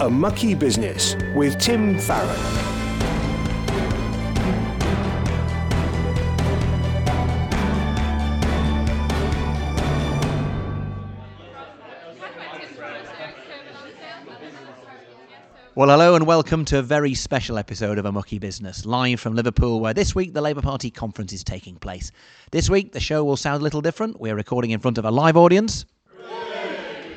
A Mucky Business with Tim Farron. Well, hello and welcome to a very special episode of A Mucky Business, live from Liverpool, where this week the Labour Party conference is taking place. This week the show will sound a little different. We're recording in front of a live audience,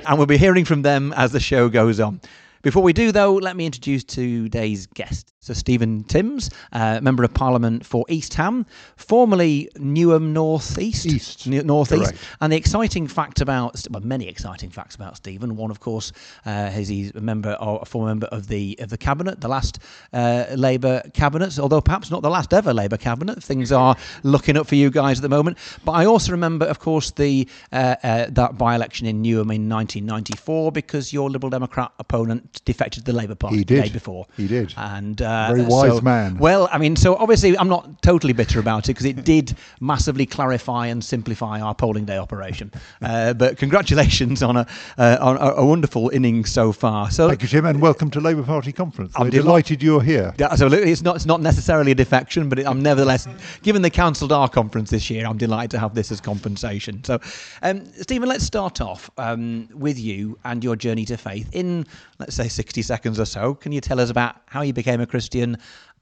and we'll be hearing from them as the show goes on. Before we do, though, let me introduce today's guest. So, Stephen Timms, uh, Member of Parliament for East Ham, formerly Newham North East. East. North East. And the exciting fact about, well, many exciting facts about Stephen. One, of course, uh, is he's a member, or a former member of the of the cabinet, the last uh, Labour cabinet, although perhaps not the last ever Labour cabinet. Things are looking up for you guys at the moment. But I also remember, of course, the uh, uh, that by-election in Newham in 1994 because your Liberal Democrat opponent defected to the Labour Party He the day before. He did. And uh, Very wise so- man. Well, I mean, so obviously I'm not totally bitter about it because it did massively clarify and simplify our polling day operation. Uh, but congratulations on a uh, on a, a wonderful innings so far. So Thank you, Tim, and welcome to Labour Party conference. I'm delighted you're here. Yeah, so it's not it's not necessarily a defection, but it, I'm nevertheless, given the cancelled our conference this year, I'm delighted to have this as compensation. So, um, Stephen, let's start off um, with you and your journey to faith in let's say 60 seconds or so. Can you tell us about how you became a Christian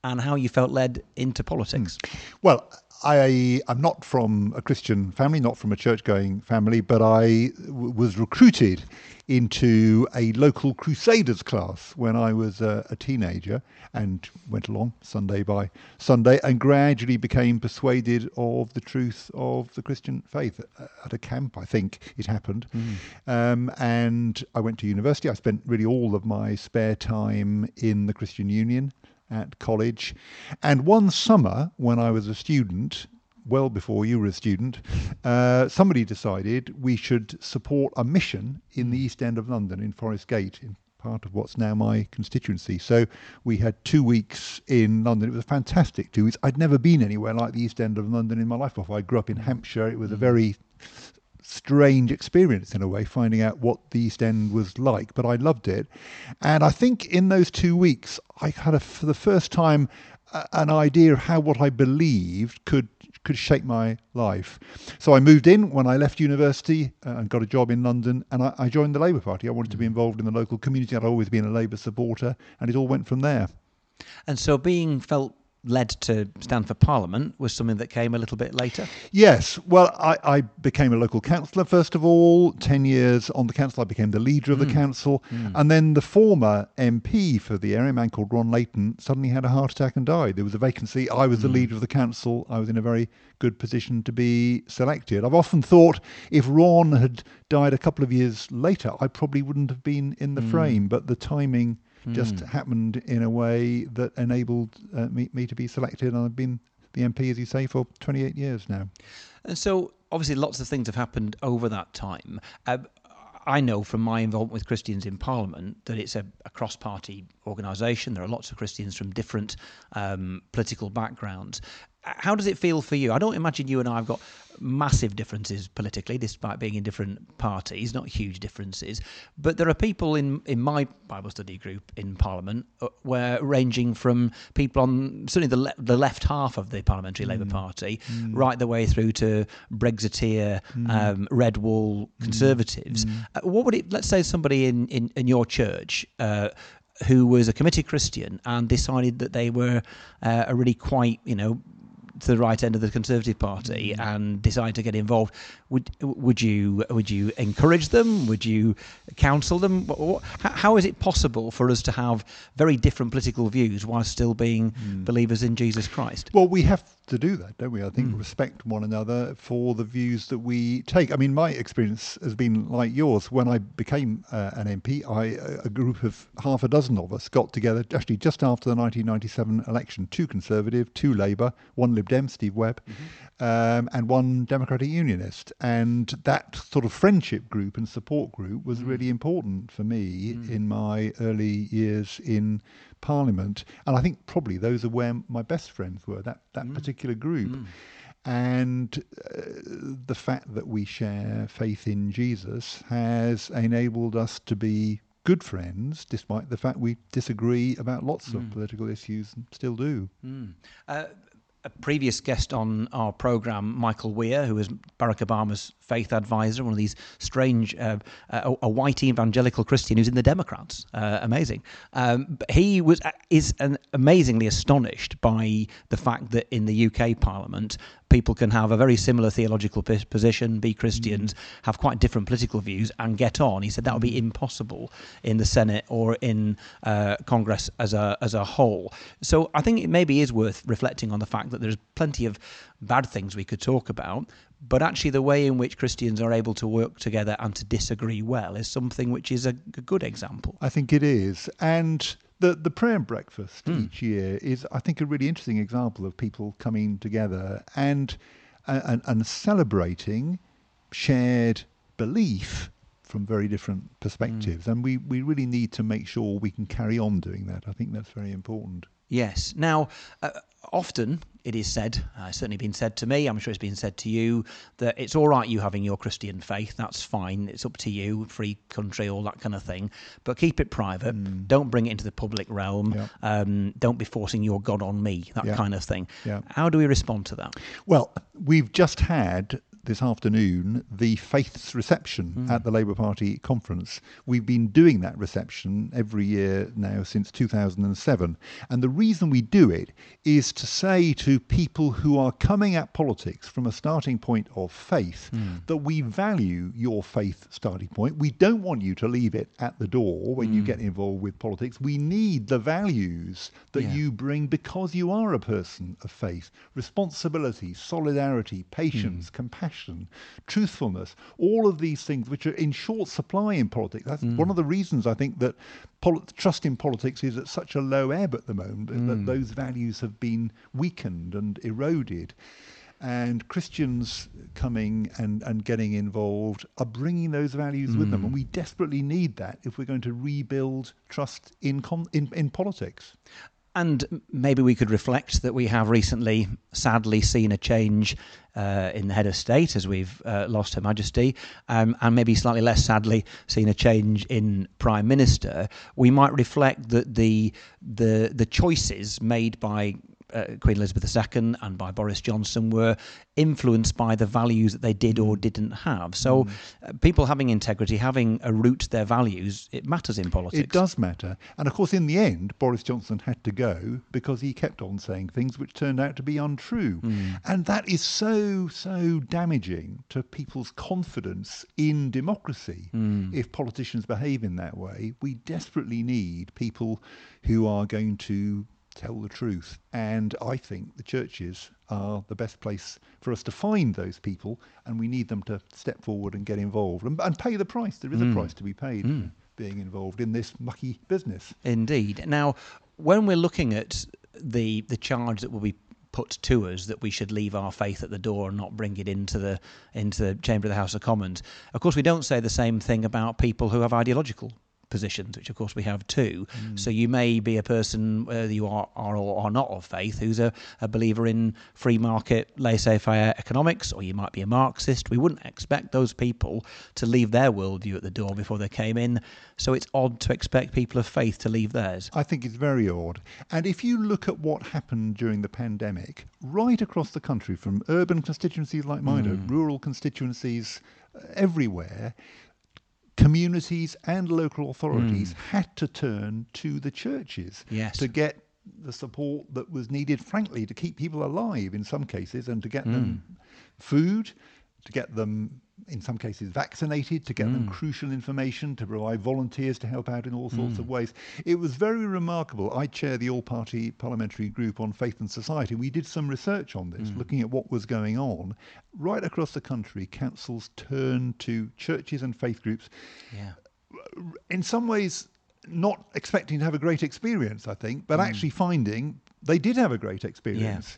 and how you felt led into politics? Well, I am not from a Christian family, not from a church-going family, but I w- was recruited into a local Crusaders class when I was a, a teenager and went along Sunday by Sunday and gradually became persuaded of the truth of the Christian faith at a camp. I think it happened, um, and I went to university. I spent really all of my spare time in the Christian Union at college. And one summer, when I was a student, well before you were a student, uh, somebody decided we should support a mission in the East End of London, in Forest Gate, in part of what's now my constituency. So we had two weeks in London. It was a fantastic two weeks. I'd never been anywhere like the East End of London in my life before. I grew up in Hampshire. It was a very strange experience in a way, finding out what the East End was like. But I loved it, and I think in those two weeks, I had a, for the first time a, an idea of how what I believed could could shape my life. So I moved in when I left university uh, and got a job in London, and I, I joined the Labour Party. I wanted to be involved in the local community. I'd always been a Labour supporter, and it all went from there. And so being felt led to stand for Parliament was something that came a little bit later. Yes. Well, I, I became a local councillor first of all. Ten years on the council, I became the leader of the hmm. council, hmm. and then the former MP for the area, a man called Ron Leighton, suddenly had a heart attack and died. There was a vacancy. I was the hmm. leader of the council. I was in a very good position to be selected. I've often thought if Ron had died a couple of years later, I probably wouldn't have been in the frame. But the timing just happened in a way that enabled uh, me, me to be selected, and I've been the MP, as you say, for 28 years now. And so, obviously, lots of things have happened over that time. Uh, I know from my involvement with Christians in Parliament that it's a, a cross party organisation. There are lots of Christians from different um, political backgrounds. How does it feel for you? I don't imagine you and I have got massive differences politically, despite being in different parties, not huge differences. But there are people in, in my Bible study group in Parliament uh, where ranging from people on certainly the, le- the left half of the Parliamentary Labour Party right the way through to Brexiteer, um, Red Wall Conservatives. Uh, what would it, let's say somebody in, in, in your church, uh, who was a committed Christian and decided that they were uh, a really quite, you know, to the right end of the Conservative Party mm. and decide to get involved, would would you would you encourage them? Would you counsel them? Wh- wh- how- How is it possible for us to have very different political views while still being mm. believers in Jesus Christ? Well, we have to do that, don't we? I think respect one another for the views that we take. I mean, my experience has been like yours. When I became uh, an MP, I, a group of half a dozen of us got together actually just after the 1997 election two Conservative, two Labour, one Lib Dem, Steve Webb, um, and one Democratic Unionist. And that sort of friendship group and support group was really important for me in my early years in Parliament. And I think probably those are where my best friends were, that, that particular group. And uh, the fact that we share faith in Jesus has enabled us to be good friends, despite the fact we disagree about lots of Mm. political issues and still do. Uh, a previous guest on our program, Michael Wear, who was Barack Obama's faith advisor, one of these strange, uh, uh, a white evangelical Christian who's in the Democrats. Uh, amazing. Um, he was is an amazingly astonished by the fact that in the UK Parliament, people can have a very similar theological p- position, be Christians, have quite different political views, and get on. He said that would be impossible in the Senate or in uh, Congress as a as a whole. So I think it maybe is worth reflecting on the fact that there's plenty of bad things we could talk about, but actually the way in which Christians are able to work together and to disagree well is something which is a, a good example. I think it is. And the, the prayer and breakfast Hmm. each year is, I think, a really interesting example of people coming together and, and, and celebrating shared belief from very different perspectives. Hmm. And we, we really need to make sure we can carry on doing that. I think that's very important. Yes. Now, uh, often it is said, uh, it's certainly been said to me, I'm sure it's been said to you, that it's all right you having your Christian faith. That's fine. It's up to you, free country, all that kind of thing. But keep it private. Don't bring it into the public realm. Yeah. Um, don't be forcing your God on me, that Yeah. kind of thing. Yeah. How do we respond to that? Well, we've just had this afternoon the faiths reception hmm. at the Labour Party conference. We've been doing that reception every year now since 2007. And the reason we do it is to say to people who are coming at politics from a starting point of faith hmm. that we value your faith starting point. We don't want you to leave it at the door when you hmm. get involved with politics. We need the values that Yeah. you bring because you are a person of faith. Responsibility, solidarity, patience, compassion, truthfulness, all of these things which are in short supply in politics. That's mm. one of the reasons I think that trust in politics is at such a low ebb at the moment, that mm. those values have been weakened and eroded. And Christians coming and, and getting involved are bringing those values with them. And mm. we desperately need that if we're going to rebuild trust in, con- in, in politics. And maybe we could reflect that we have recently, sadly, seen a change uh, in the head of state as we've uh, lost Her Majesty, um, and maybe slightly less sadly, seen a change in Prime Minister. We might reflect that the the the choices made by uh, Queen Elizabeth II and by Boris Johnson were influenced by the values that they did or didn't have. So, uh, people having integrity, having a root to their values, it matters in politics. It does matter. And of course, in the end, Boris Johnson had to go because he kept on saying things which turned out to be untrue. And that is so, so damaging to people's confidence in democracy if politicians behave in that way. We desperately need people who are going to tell the truth. And I think the churches are the best place for us to find those people, and we need them to step forward and get involved and, and pay the price. There is a mm. price to be paid for being involved in this mucky business. Indeed. Now, when we're looking at the the charge that will be put to us that we should leave our faith at the door and not bring it into the into the chamber of the House of Commons, of course, we don't say the same thing about people who have ideological positions, which of course we have too. So you may be a person, whether you are, are or are not of faith, who's a, a believer in free market, laissez-faire economics, or you might be a Marxist. We wouldn't expect those people to leave their worldview at the door before they came in. So it's odd to expect people of faith to leave theirs. I think it's very odd. And if you look at what happened during the pandemic, right across the country, from urban constituencies like mine to rural constituencies uh, everywhere, communities and local authorities hmm. had to turn to the churches Yes. to get the support that was needed, frankly, to keep people alive in some cases and to get them hmm. food, to get them, in some cases, vaccinated, to get them mm. crucial information, to provide volunteers to help out in all sorts of mm. ways. It was very remarkable. I chair the all party parliamentary group on faith and society. We did some research on this, mm. looking at what was going on. Right across the country, councils turned to churches and faith groups Yeah. in some ways not expecting to have a great experience, I think, but actually finding they did have a great experience.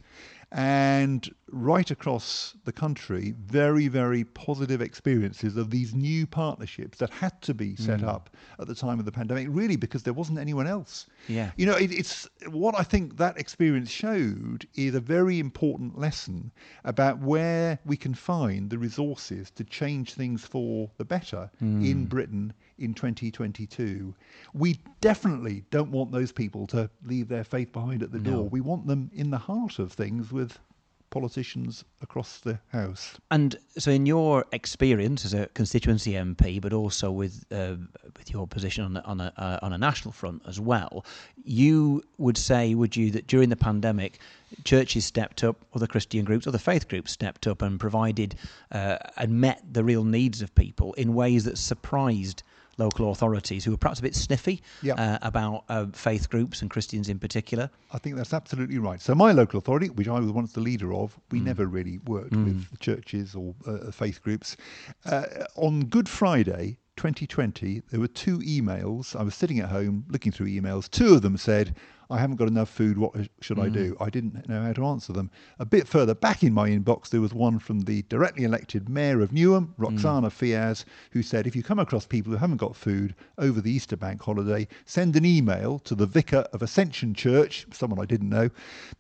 And right across the country, very, very positive experiences of these new partnerships that had to be set mm. up at the time of the pandemic, really because there wasn't anyone else. Yeah. You know, it, it's what I think that experience showed is a very important lesson about where we can find the resources to change things for the better in mm. Britain in 2022. We definitely don't want those people to leave their faith behind at the No. door. We want them in the heart of things with politicians across the house. And so, in your experience as a constituency MP, but also with uh, with your position on a, on a uh, on a national front as well, you would say, would you, that during the pandemic, churches stepped up, other Christian groups, other faith groups stepped up and provided uh, and met the real needs of people in ways that surprised local authorities who were perhaps a bit sniffy Yeah. uh, about uh, faith groups and Christians in particular. I think that's absolutely right. So my local authority, which I was once the leader of, we never really worked with churches or uh, faith groups. Uh, on Good Friday 2020, there were two emails. I was sitting at home looking through emails. Two of them said, I haven't got enough food. What should I do? Mm. I didn't know how to answer them. A bit further back in my inbox, there was one from the directly elected mayor of Newham, mm. Rokhsana Fiaz, who said, if you come across people who haven't got food over the Easter bank holiday, send an email to the vicar of Ascension Church, someone I didn't know,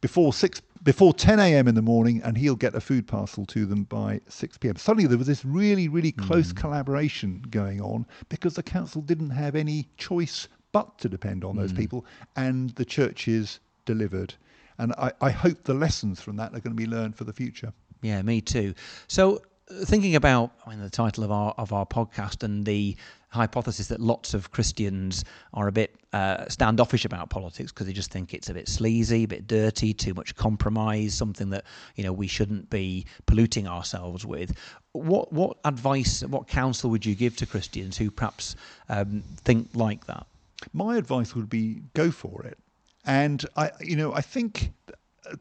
before six before 10 a.m. in the morning, and he'll get a food parcel to them by 6 p.m. Suddenly, there was this really, really close mm. collaboration going on because the council didn't have any choice but to depend on those people, and the churches delivered. And I, I hope the lessons from that are going to be learned for the future. Yeah, me too. So, thinking about I mean, the title of our of our podcast and the hypothesis that lots of Christians are a bit uh, standoffish about politics because they just think it's a bit sleazy, a bit dirty, too much compromise, something that you know we shouldn't be polluting ourselves with. What what advice, what counsel would you give to Christians who perhaps um, think like that? My advice would be go for it. And I, you know, I think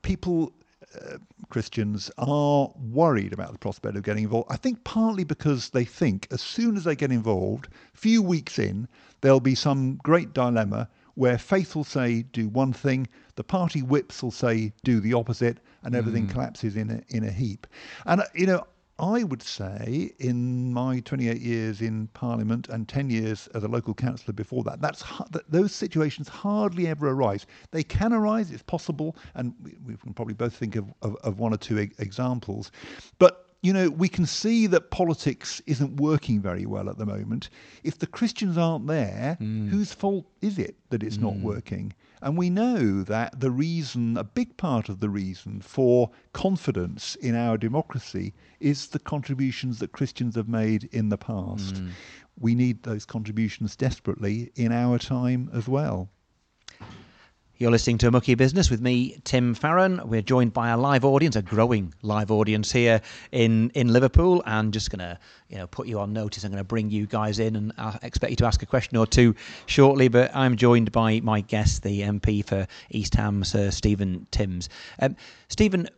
people, uh, Christians, are worried about the prospect of getting involved. I think partly because they think as soon as they get involved, few weeks in, there'll be some great dilemma where faith will say do one thing, the party whips will say do the opposite, and everything collapses in a in a heap. And uh, you know, I would say in my 28 years in Parliament and 10 years as a local councillor before that, that's that those situations hardly ever arise. They can arise, it's possible, and we, we can probably both think of, of, of one or two e- examples. But you know, we can see that politics isn't working very well at the moment. If the Christians aren't there, hmm. whose fault is it that it's not hmm. working? And we know that the reason, a big part of the reason for confidence in our democracy is the contributions that Christians have made in the past. Mm. We need those contributions desperately in our time as well. You're listening to Mucky Business with me, Tim Farron. We're joined by a live audience, a growing live audience here in, in Liverpool, and just going to you know put you on notice. I'm going to bring you guys in and I expect you to ask a question or two shortly. But I'm joined by my guest, the MP for East Ham, Sir Stephen Timms. Um, Stephen,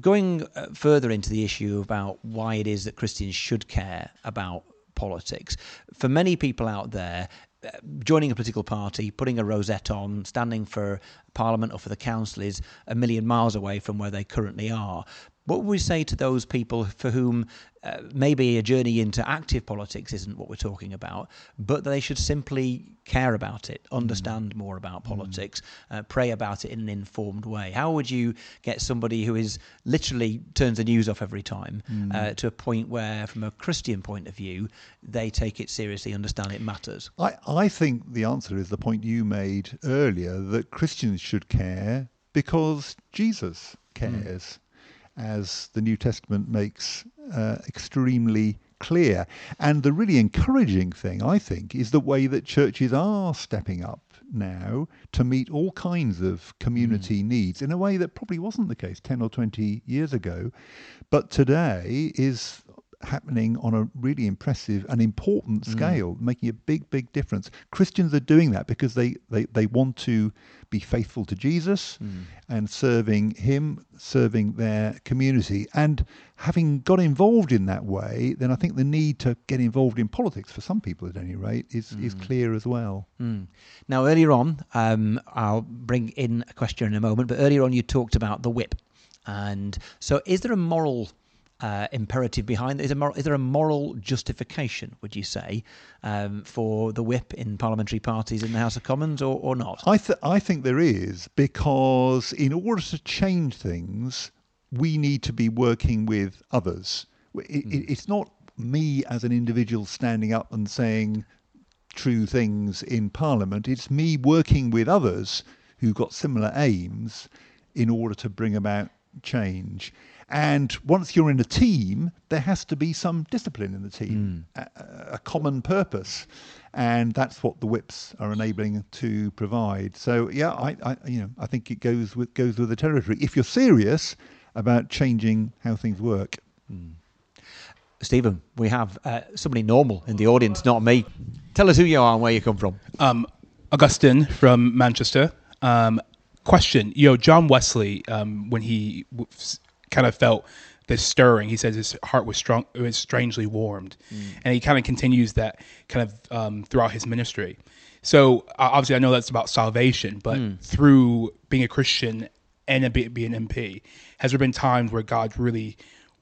going uh, further into the issue about why it is that Christians should care about politics, for many people out there, uh, joining a political party, putting a rosette on, standing for Parliament or for the council is a million miles away from where they currently are. What would we say to those people for whom uh, maybe a journey into active politics isn't what we're talking about, but they should simply care about it, understand more about politics, uh, pray about it in an informed way? How would you get somebody who is literally turns the news off every time uh, to a point where, from a Christian point of view, they take it seriously, understand it matters? I, I think the answer is the point you made earlier that Christians should care because Jesus cares, as the New Testament makes uh, extremely clear. And the really encouraging thing, I think, is the way that churches are stepping up now to meet all kinds of community needs in a way that probably wasn't the case 10 or 20 years ago, but today is happening on a really impressive and important scale, making a big, big difference. Christians are doing that because they, they, they want to be faithful to Jesus and serving Him, serving their community. And having got involved in that way, then I think the need to get involved in politics, for some people at any rate, is, is clear as well. Mm. Now, earlier on, um, I'll bring in a question in a moment, but earlier on you talked about the whip. And so, is there a moral uh, imperative behind? Is, a moral, is there a moral justification, would you say, um, for the whip in parliamentary parties in the House of Commons or, or not? I, th- I think there is because in order to change things, we need to be working with others. It, it, it's not me as an individual standing up and saying, true things in Parliament. It's me working with others who've got similar aims in order to bring about change. And once you're in a team, there has to be some discipline in the team, a, a common purpose, and that's what the whips are enabling to provide. So yeah, I, I you know I think it goes with goes with the territory. If you're serious about changing how things work. Stephen, we have uh, somebody normal in the audience, not me. Tell us who you are and where you come from. Um, Augustine from Manchester. Um, question: You know, John Wesley, um, when he w- s- kind of felt this stirring, he says his heart was strong, it was strangely warmed, and he kind of continues that kind of um, throughout his ministry. So uh, obviously, I know that's about salvation, but through being a Christian and a, being an MP, has there been times where God really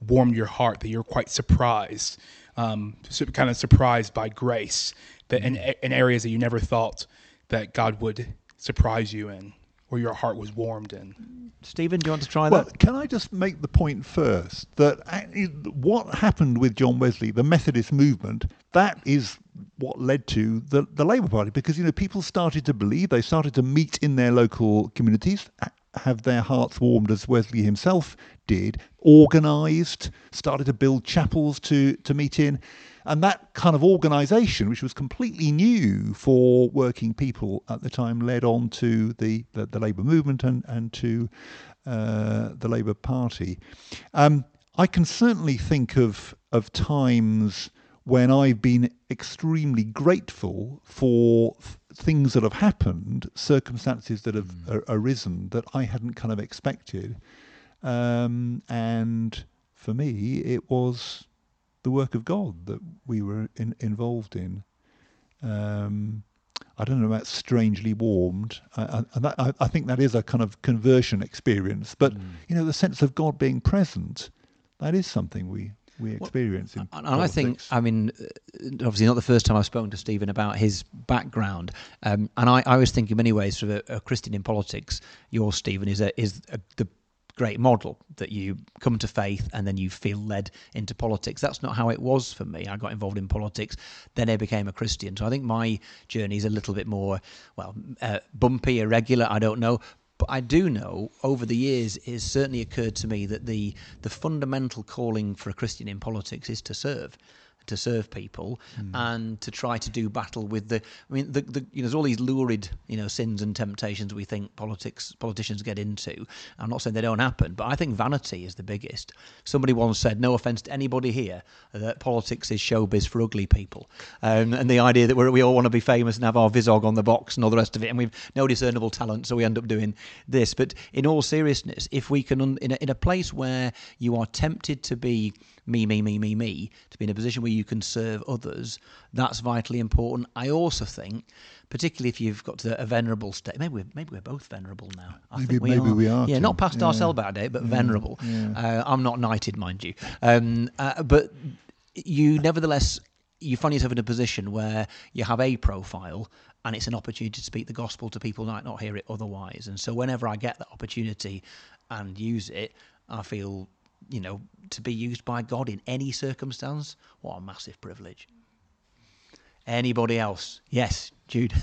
warmed your heart that you're quite surprised, um, kind of surprised by grace that in, in areas that you never thought that God would surprise you in, or your heart was warmed in. Stephen, do you want to try Well, that? can I just make the point first that what happened with John Wesley, the Methodist movement, that is what led to the, the Labour Party because, you know, people started to believe, they started to meet in their local communities, ha- have their hearts warmed as Wesley himself did, organised, started to build chapels to, to meet in. And that kind of organisation, which was completely new for working people at the time, led on to the, the, the Labour movement and, and to uh, the Labour Party. Um, I can certainly think of, of times when I've been extremely grateful for th- things that have happened, circumstances that have a- arisen that I hadn't kind of expected. Um, and for me, it was the work of God that we were in, involved in. Um, I don't know about strangely warmed, I, I, that, I, I think that is a kind of conversion experience. But you know, the sense of God being present, that is something we we experience in And and I think, I mean, uh, obviously not the first time I've spoken to Stephen about his background, um, and I, I always think in many ways, for a, a Christian in politics, your Stephen is a, is a, the great model that you come to faith and then you feel led into politics. That's not how it was for me. I got involved in politics, then I became a Christian. So I think my journey is a little bit more, well, uh, bumpy, irregular. I don't know. But I do know over the years it has certainly occurred to me that the the fundamental calling for a Christian in politics is to serve to serve people and to try to do battle with the I mean the, the you know there's all these lurid you know sins and temptations we think politics politicians get into. I'm not saying they don't happen but I think vanity is the biggest. Somebody once said no offense to anybody here that politics is showbiz for ugly people. Um, and the idea that we're, we all want to be famous and have our visog on the box and all the rest of it and we've no discernible talent so we end up doing this. But in all seriousness if we can un- in a, in a place where you are tempted to be me, me, me, me, me, to be in a position where you can serve others, that's vitally important. I also think, particularly if you've got to a venerable state, maybe we're, maybe we're both venerable now. I Maybe- think we maybe are. we are, Yeah, Tim. not past our Yeah. sell by date, but venerable. Uh, I'm not knighted, mind you. Um, uh, but you nevertheless you find yourself in a position where you have a profile and it's an opportunity to speak the gospel to people who might not hear it otherwise. And so whenever I get that opportunity and use it, I feel, you know, to be used by God in any circumstance, what a massive privilege. Anybody else? Yes, Jude.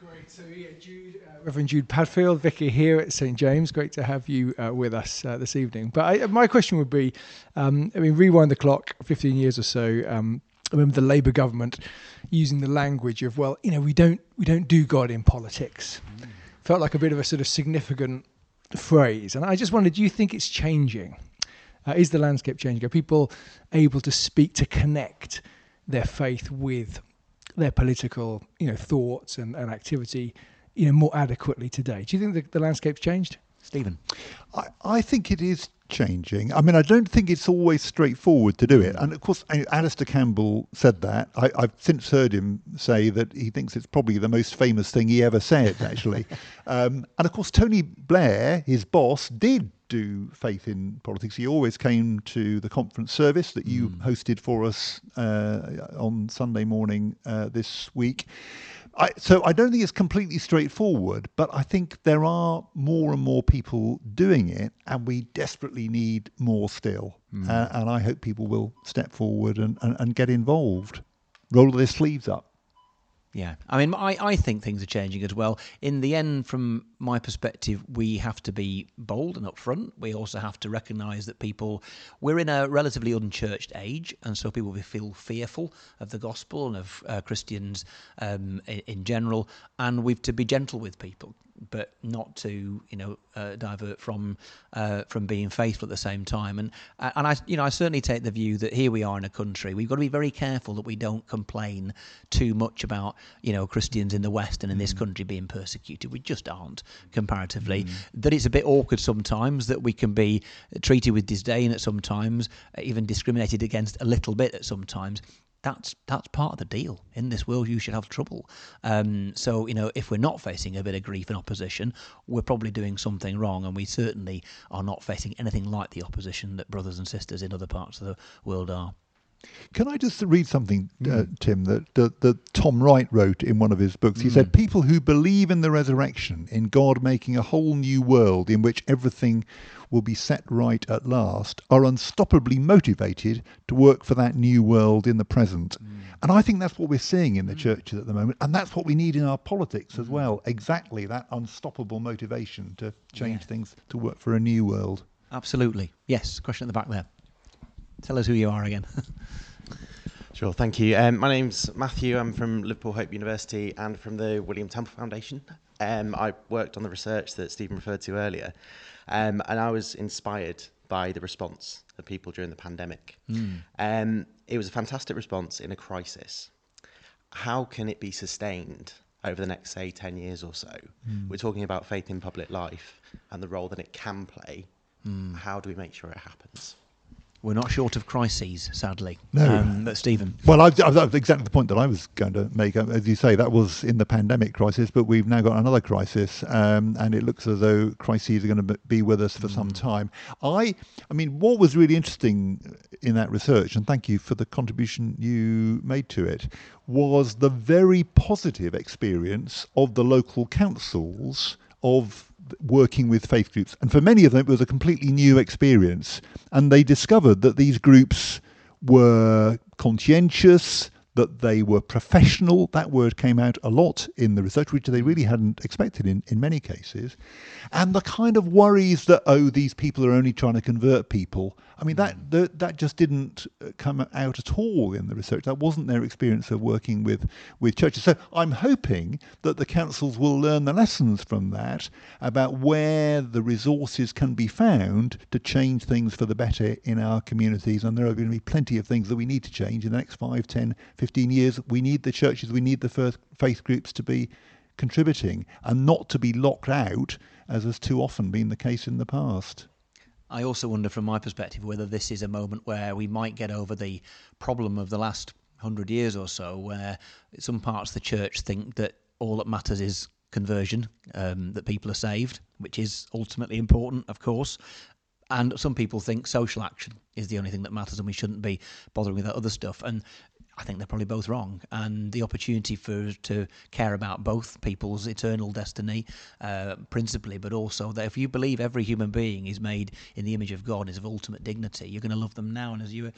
Great. So, yeah, Jude, uh, Reverend Jude Padfield, vicar here at St James. Great to have you uh, with us uh, this evening. But I, my question would be, um, I mean, rewind the clock 15 years or so. Um, I remember the Labour government using the language of, well, you know, we don't we don't do God in politics. Felt like a bit of a sort of significant phrase, and I just wondered, do you think it's changing? Uh, is the landscape changing? Are people able to speak to connect their faith with their political, you know, thoughts and, and activity, you know, more adequately today? Do you think the, the landscape's changed? Stephen. I, I think it is changing. I mean, I don't think it's always straightforward to do it. And of course, Alastair Campbell said that. I, I've since heard him say that he thinks it's probably the most famous thing he ever said, actually. um, and of course, Tony Blair, his boss, did do faith in politics. He always came to the conference service that you hosted for us uh, on Sunday morning uh, this week. I, so I don't think it's completely straightforward, but I think there are more and more people doing it, and we desperately need more still. Uh, and I hope people will step forward and, and, and get involved. roll their sleeves up. Yeah, I mean, I, I think things are changing as well. In the end, from my perspective, we have to be bold and upfront. We also have to recognise that people, we're in a relatively unchurched age, and so people feel fearful of the gospel and of uh, Christians um, in, in general, and we've to be gentle with people but not to you know uh, divert from uh, from being faithful at the same time. And uh, and I you know I certainly take the view that here we are in a country we've got to be very careful that we don't complain too much about you know Christians in the West and in mm. this country being persecuted. We just aren't comparatively. Mm. That it's a bit awkward sometimes that we can be treated with disdain at sometimes, even discriminated against a little bit at sometimes that's that's part of the deal. In this world, you should have trouble. Um, so you know, if we're not facing a bit of grief and opposition, we're probably doing something wrong, and we certainly are not facing anything like the opposition that brothers and sisters in other parts of the world are. Can I just read something, uh, mm. Tim, that, that, that, Tom Wright wrote in one of his books? He mm. said, People who believe in the resurrection, in God making a whole new world in which everything will be set right at last, are unstoppably motivated to work for that new world in the present. Mm. And I think that's what we're seeing in the mm. churches at the moment. And that's what we need in our politics as mm. well. Exactly that unstoppable motivation to change yeah. things to work for a new world. Absolutely. Yes. Question at the back there. Tell us who you are again. Sure, thank you. Um, my name's Matthew. I'm from Liverpool Hope University and from the William Temple Foundation. Um, I worked on the research that Stephen referred to earlier, um, and I was inspired by the response of people during the pandemic. Mm. Um, it was a fantastic response in a crisis. How can it be sustained over the next, say, 10 years or so? Mm. We're talking about faith in public life and the role that it can play. Mm. How do we make sure it happens? We're not short of crises, sadly. No. Um, but Stephen. Well, I've, I've, exactly the point that I was going to make. Um, as you say, that was in the pandemic crisis, but we've now got another crisis, um, and it looks as though crises are going to be with us for mm. some time. I, I mean, what was really interesting in that research, and thank you for the contribution you made to it, was the very positive experience of the local councils of working with faith groups. And for many of them, it was a completely new experience. And they discovered that these groups were conscientious, that they were professional. That word came out a lot in the research, which they really hadn't expected in, in many cases. And the kind of worries that, oh, these people are only trying to convert people. I mean, that, that, that just didn't uh, come out at all in the research. That wasn't their experience of working with, with churches. So I'm hoping that the councils will learn the lessons from that about where the resources can be found to change things for the better in our communities. And there are going to be plenty of things that we need to change in the next 5, 10, 15 years. We need the churches, we need the first faith groups to be contributing and not to be locked out, as has too often been the case in the past. I also wonder, from my perspective, whether this is a moment where we might get over the problem of the last hundred years or so, where some parts of the church think that all that matters is conversion, um, that people are saved, which is ultimately important, of course. And some people think social action is the only thing that matters, and we shouldn't be bothering with that other stuff. And I think they're probably both wrong. And the opportunity for to care about both people's eternal destiny, uh, principally, but also that if you believe every human being is made in the image of God, is of ultimate dignity, you're going to love them now. And as you were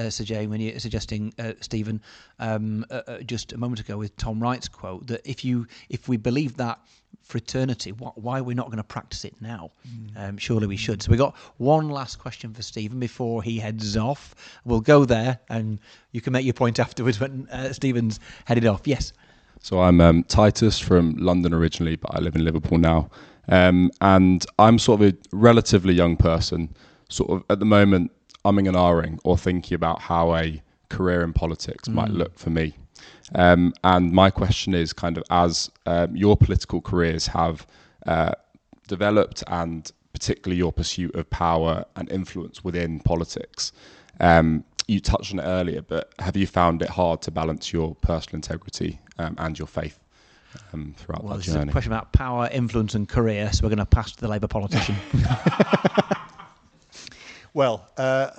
uh, suggesting, when you're suggesting, uh, Stephen, um, uh, uh, just a moment ago with Tom Wright's quote, that if you if we believe that for eternity. Why are we not going to practice it now? Mm. Um, surely we should. So we got one last question for Stephen before he heads off. We'll go there, and you can make your point afterwards when uh, Stephen's headed off. Yes. So I'm um, Titus from London originally, but I live in Liverpool now, um, and I'm sort of a relatively young person. Sort of at the moment, umming and ahhing or thinking about how a career in politics mm. might look for me. Um, and my question is kind of as um, your political careers have uh, developed and particularly your pursuit of power and influence within politics. Um, you touched on it earlier, but have you found it hard to balance your personal integrity um, and your faith um, throughout well, that this journey? Is a question about power, influence, and career. So we're going to pass to the Labour politician. Well, uh,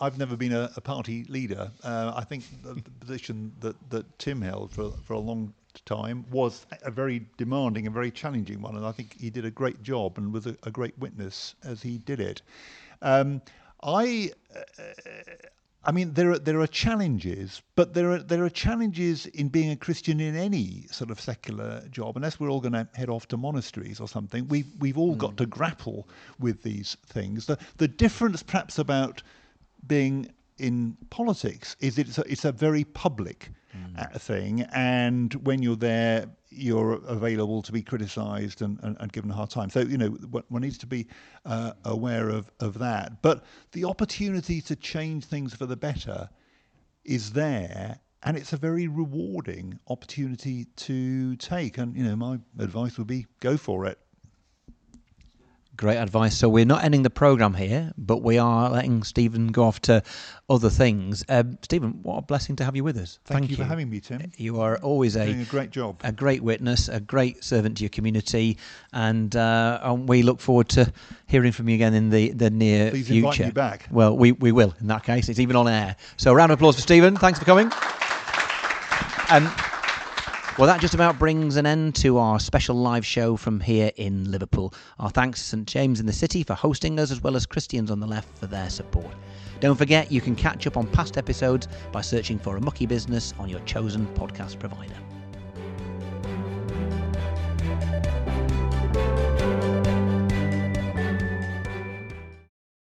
I've never been a, a party leader. Uh, I think the, the, position that, that Tim held for, for a long time was a very demanding and very challenging one, and I think he did a great job and was a, a great witness as he did it. Um, I, uh, I mean, there are there are challenges, but there are there are challenges in being a Christian in any sort of secular job. Unless we're all going to head off to monasteries or something, we we've all got to grapple with these things. The the difference, perhaps, about being in politics is it's a, it's a very public uh, thing, and when you're there, you're available to be criticised and, and, and given a hard time. So you know one needs to be uh, aware of of that. But the opportunity to change things for the better is there. And it's a very rewarding opportunity to take. And, you know, my advice would be go for it. Great advice. So we're not ending the program here, but we are letting Stephen go off to other things. Um, Stephen, what a blessing to have you with us. Thank, you, for having me, Tim. You are always Doing a a great job. a great witness, a great servant to your community, and, uh, and we look forward to hearing from you again in the, the near Please future. invite me back. Well, we, we will in that case. It's even on air. So, a round of applause for Stephen. Thanks for coming. Um, well, that just about brings an end to our special live show from here in Liverpool. Our thanks to St James in the City for hosting us, as well as Christians on the Left for their support. Don't forget, you can catch up on past episodes by searching for a mucky business on your chosen podcast provider.